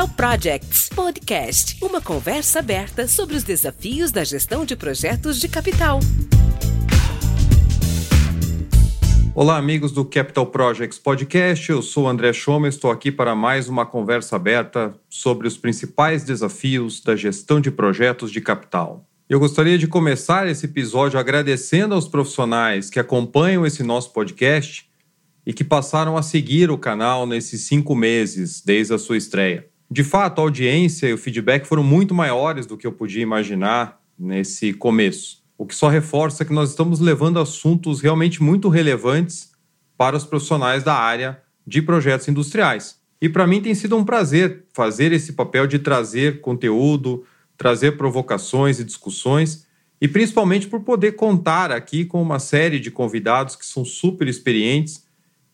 Capital Projects Podcast, uma conversa aberta sobre os desafios da gestão de projetos de capital. Olá, amigos do Capital Projects Podcast. Eu sou André Schoma, estou aqui para mais uma conversa aberta sobre os principais desafios da gestão de projetos de capital. Eu gostaria de começar esse episódio agradecendo aos profissionais que acompanham esse nosso podcast e que passaram a seguir o canal nesses cinco meses desde a sua estreia. De fato, a audiência e o feedback foram muito maiores do que eu podia imaginar nesse começo, o que só reforça que nós estamos levando assuntos realmente muito relevantes para os profissionais da área de projetos industriais. E para mim tem sido um prazer fazer esse papel de trazer conteúdo, trazer provocações e discussões, e principalmente por poder contar aqui com uma série de convidados que são super experientes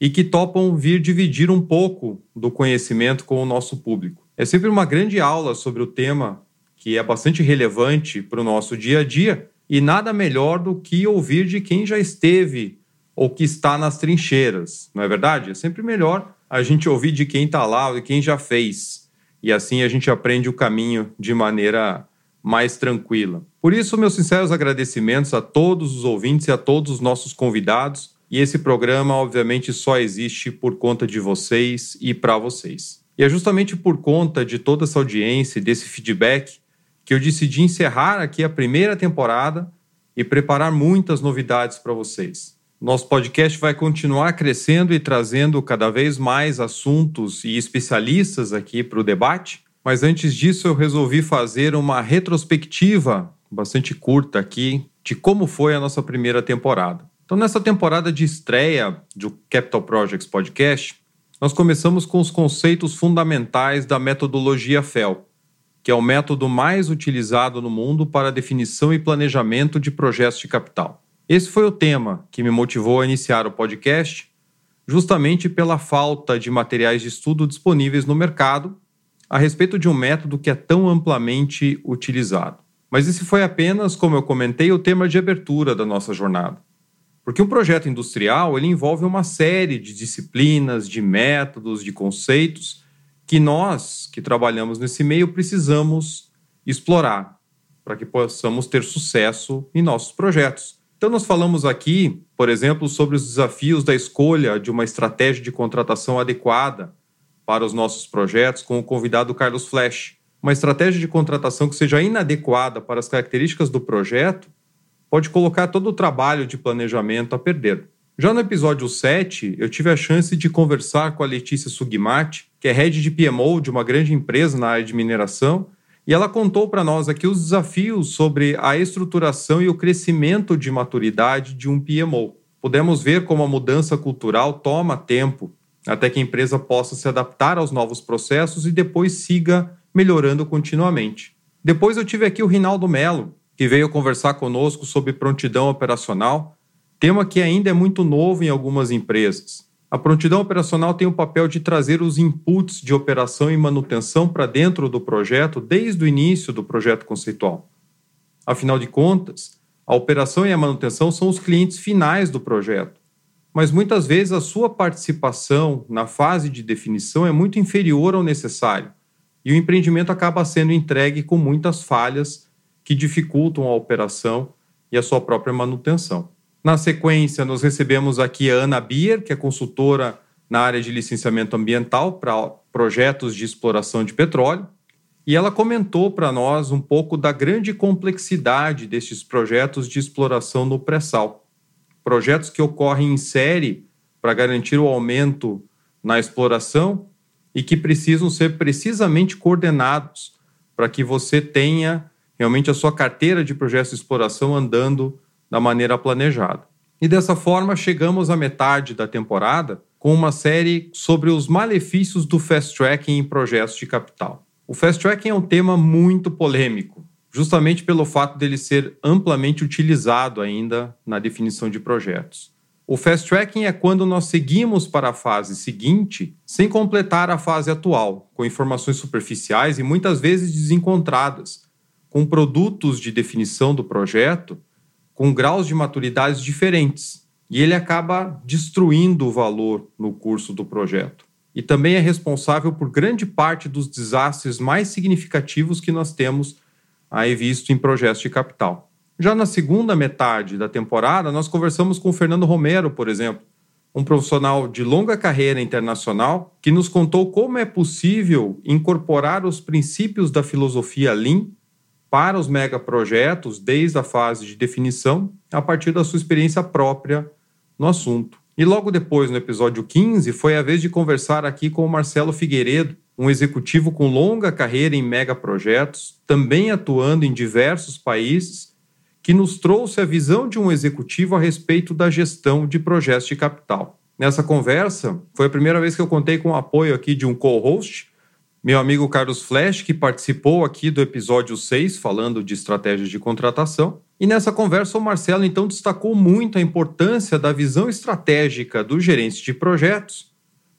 e que topam vir dividir um pouco do conhecimento com o nosso público. É sempre uma grande aula sobre o tema que é bastante relevante para o nosso dia a dia e nada melhor do que ouvir de quem já esteve ou que está nas trincheiras, não é verdade? É sempre melhor a gente ouvir de quem está lá, de quem já fez. E assim a gente aprende o caminho de maneira mais tranquila. Por isso, meus sinceros agradecimentos a todos os ouvintes e a todos os nossos convidados e esse programa, obviamente, só existe por conta de vocês e para vocês. E é justamente por conta de toda essa audiência e desse feedback que eu decidi encerrar aqui a primeira temporada e preparar muitas novidades para vocês. Nosso podcast vai continuar crescendo e trazendo cada vez mais assuntos e especialistas aqui para o debate, mas antes disso eu resolvi fazer uma retrospectiva bastante curta aqui de como foi a nossa primeira temporada. Então, nessa temporada de estreia do Capital Projects Podcast, nós começamos com os conceitos fundamentais da metodologia FEL, que é o método mais utilizado no mundo para definição e planejamento de projetos de capital. Esse foi o tema que me motivou a iniciar o podcast, justamente pela falta de materiais de estudo disponíveis no mercado a respeito de um método que é tão amplamente utilizado. Mas esse foi apenas, como eu comentei, o tema de abertura da nossa jornada. Porque um projeto industrial ele envolve uma série de disciplinas, de métodos, de conceitos que nós que trabalhamos nesse meio precisamos explorar para que possamos ter sucesso em nossos projetos. Então, nós falamos aqui, por exemplo, sobre os desafios da escolha de uma estratégia de contratação adequada para os nossos projetos com o convidado Carlos Flash. Uma estratégia de contratação que seja inadequada para as características do projeto pode colocar todo o trabalho de planejamento a perder. Já no episódio 7, eu tive a chance de conversar com a Letícia Sugimati, que é head de PMO de uma grande empresa na área de mineração, e ela contou para nós aqui os desafios sobre a estruturação e o crescimento de maturidade de um PMO. Podemos ver como a mudança cultural toma tempo até que a empresa possa se adaptar aos novos processos e depois siga melhorando continuamente. Depois eu tive aqui o Rinaldo Melo, que veio conversar conosco sobre prontidão operacional, tema que ainda é muito novo em algumas empresas. A prontidão operacional tem o papel de trazer os inputs de operação e manutenção para dentro do projeto desde o início do projeto conceitual. Afinal de contas, a operação e a manutenção são os clientes finais do projeto, mas muitas vezes a sua participação na fase de definição é muito inferior ao necessário e o empreendimento acaba sendo entregue com muitas falhas que dificultam a operação e a sua própria manutenção. Na sequência, nós recebemos aqui a Ana Bier, que é consultora na área de licenciamento ambiental para projetos de exploração de petróleo, e ela comentou para nós um pouco da grande complexidade destes projetos de exploração no pré-sal. Projetos que ocorrem em série para garantir o aumento na exploração e que precisam ser precisamente coordenados para que você tenha realmente a sua carteira de projetos de exploração andando da maneira planejada. E dessa forma, chegamos à metade da temporada com uma série sobre os malefícios do fast tracking em projetos de capital. O fast tracking é um tema muito polêmico, justamente pelo fato dele ser amplamente utilizado ainda na definição de projetos. O fast tracking é quando nós seguimos para a fase seguinte sem completar a fase atual, com informações superficiais e muitas vezes desencontradas, com produtos de definição do projeto com graus de maturidade diferentes. E ele acaba destruindo o valor no curso do projeto. e também é responsável por grande parte dos desastres mais significativos que nós temos aí visto em projetos de capital. Já na segunda metade da temporada, nós conversamos com o Fernando Romero, por exemplo, um profissional de longa carreira internacional que nos contou como é possível incorporar os princípios da filosofia Lean para os megaprojetos desde a fase de definição a partir da sua experiência própria no assunto. E logo depois, no episódio 15, foi a vez de conversar aqui com o Marcelo Figueiredo, um executivo com longa carreira em megaprojetos, também atuando em diversos países que nos trouxe a visão de um executivo a respeito da gestão de projetos de capital. Nessa conversa, foi a primeira vez que eu contei com o apoio aqui de um co-host, meu amigo Carlos Flash, que participou aqui do episódio 6, falando de estratégias de contratação. E nessa conversa, o Marcelo então destacou muito a importância da visão estratégica dos gerentes de projetos,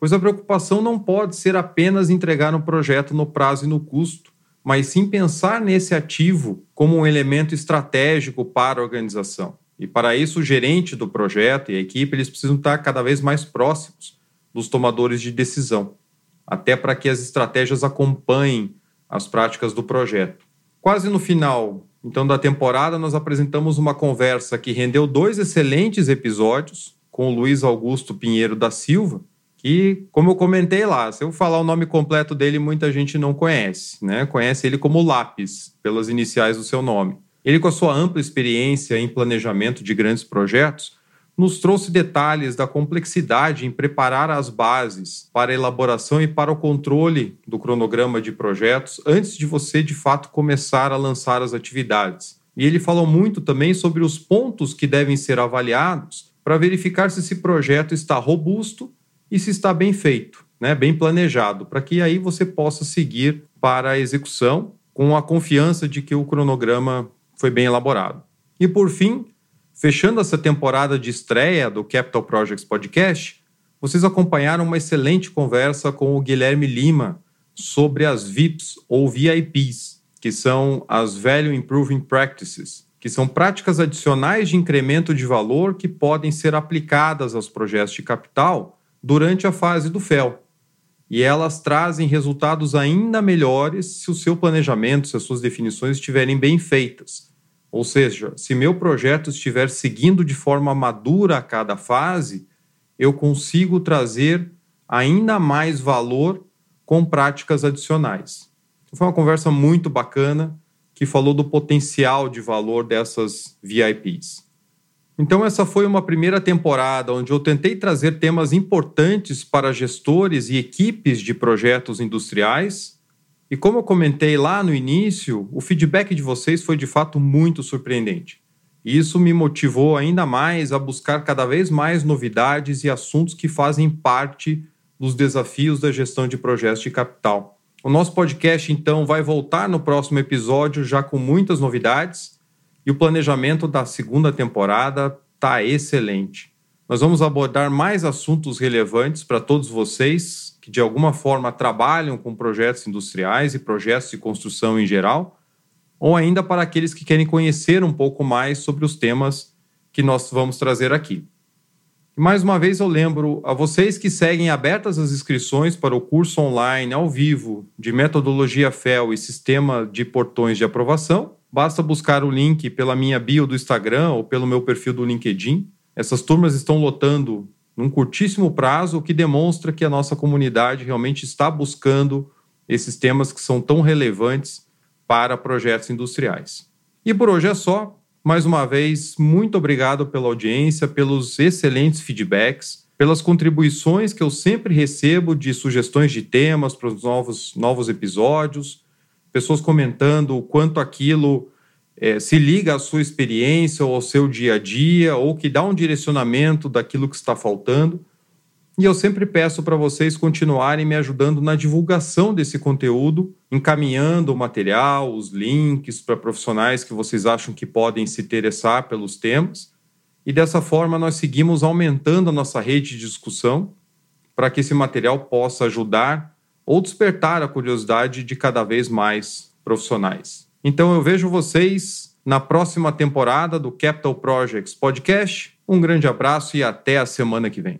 pois a preocupação não pode ser apenas entregar um projeto no prazo e no custo, mas sim pensar nesse ativo como um elemento estratégico para a organização. E para isso, o gerente do projeto e a equipe eles precisam estar cada vez mais próximos dos tomadores de decisão, até para que as estratégias acompanhem as práticas do projeto. Quase no final, então, da temporada, nós apresentamos uma conversa que rendeu dois excelentes episódios com o Luiz Augusto Pinheiro da Silva, que, como eu comentei lá, se eu falar o nome completo dele, muita gente não conhece, né? Conhece ele como Lápis, pelas iniciais do seu nome. Ele, com a sua ampla experiência em planejamento de grandes projetos, nos trouxe detalhes da complexidade em preparar as bases para a elaboração e para o controle do cronograma de projetos antes de você, de fato, começar a lançar as atividades. E ele falou muito também sobre os pontos que devem ser avaliados para verificar se esse projeto está robusto e se está bem feito, né, bem planejado, para que aí você possa seguir para a execução com a confiança de que o cronograma foi bem elaborado. E por fim, fechando essa temporada de estreia do Capital Projects Podcast, vocês acompanharam uma excelente conversa com o Guilherme Lima sobre as VIPs ou VIPs, que são as Value Improving Practices, que são práticas adicionais de incremento de valor que podem ser aplicadas aos projetos de capital durante a fase do FEL. E elas trazem resultados ainda melhores se o seu planejamento, se as suas definições estiverem bem feitas. Ou seja, se meu projeto estiver seguindo de forma madura a cada fase, eu consigo trazer ainda mais valor com práticas adicionais. Foi uma conversa muito bacana que falou do potencial de valor dessas VIPs. Então, essa foi uma primeira temporada onde eu tentei trazer temas importantes para gestores e equipes de projetos industriais. E como eu comentei lá no início, o feedback de vocês foi de fato muito surpreendente. E isso me motivou ainda mais a buscar cada vez mais novidades e assuntos que fazem parte dos desafios da gestão de projetos de capital. O nosso podcast, então, vai voltar no próximo episódio já com muitas novidades e o planejamento da segunda temporada está excelente. Nós vamos abordar mais assuntos relevantes para todos vocês que de alguma forma trabalham com projetos industriais e projetos de construção em geral, ou ainda para aqueles que querem conhecer um pouco mais sobre os temas que nós vamos trazer aqui. E mais uma vez eu lembro a vocês que seguem abertas as inscrições para o curso online ao vivo de metodologia FEL e sistema de portões de aprovação Basta buscar o link pela minha bio do Instagram ou pelo meu perfil do LinkedIn. Essas turmas estão lotando num curtíssimo prazo, o que demonstra que a nossa comunidade realmente está buscando esses temas que são tão relevantes para projetos industriais. E por hoje é só. Mais uma vez, muito obrigado pela audiência, pelos excelentes feedbacks, pelas contribuições que eu sempre recebo de sugestões de temas para os novos, novos episódios pessoas comentando o quanto aquilo é, se liga à sua experiência ou ao seu dia a dia, ou que dá um direcionamento daquilo que está faltando. E eu sempre peço para vocês continuarem me ajudando na divulgação desse conteúdo, encaminhando o material, os links para profissionais que vocês acham que podem se interessar pelos temas. E dessa forma nós seguimos aumentando a nossa rede de discussão para que esse material possa ajudar ou despertar a curiosidade de cada vez mais profissionais. Então eu vejo vocês na próxima temporada do Capital Projects Podcast. Um grande abraço e até a semana que vem.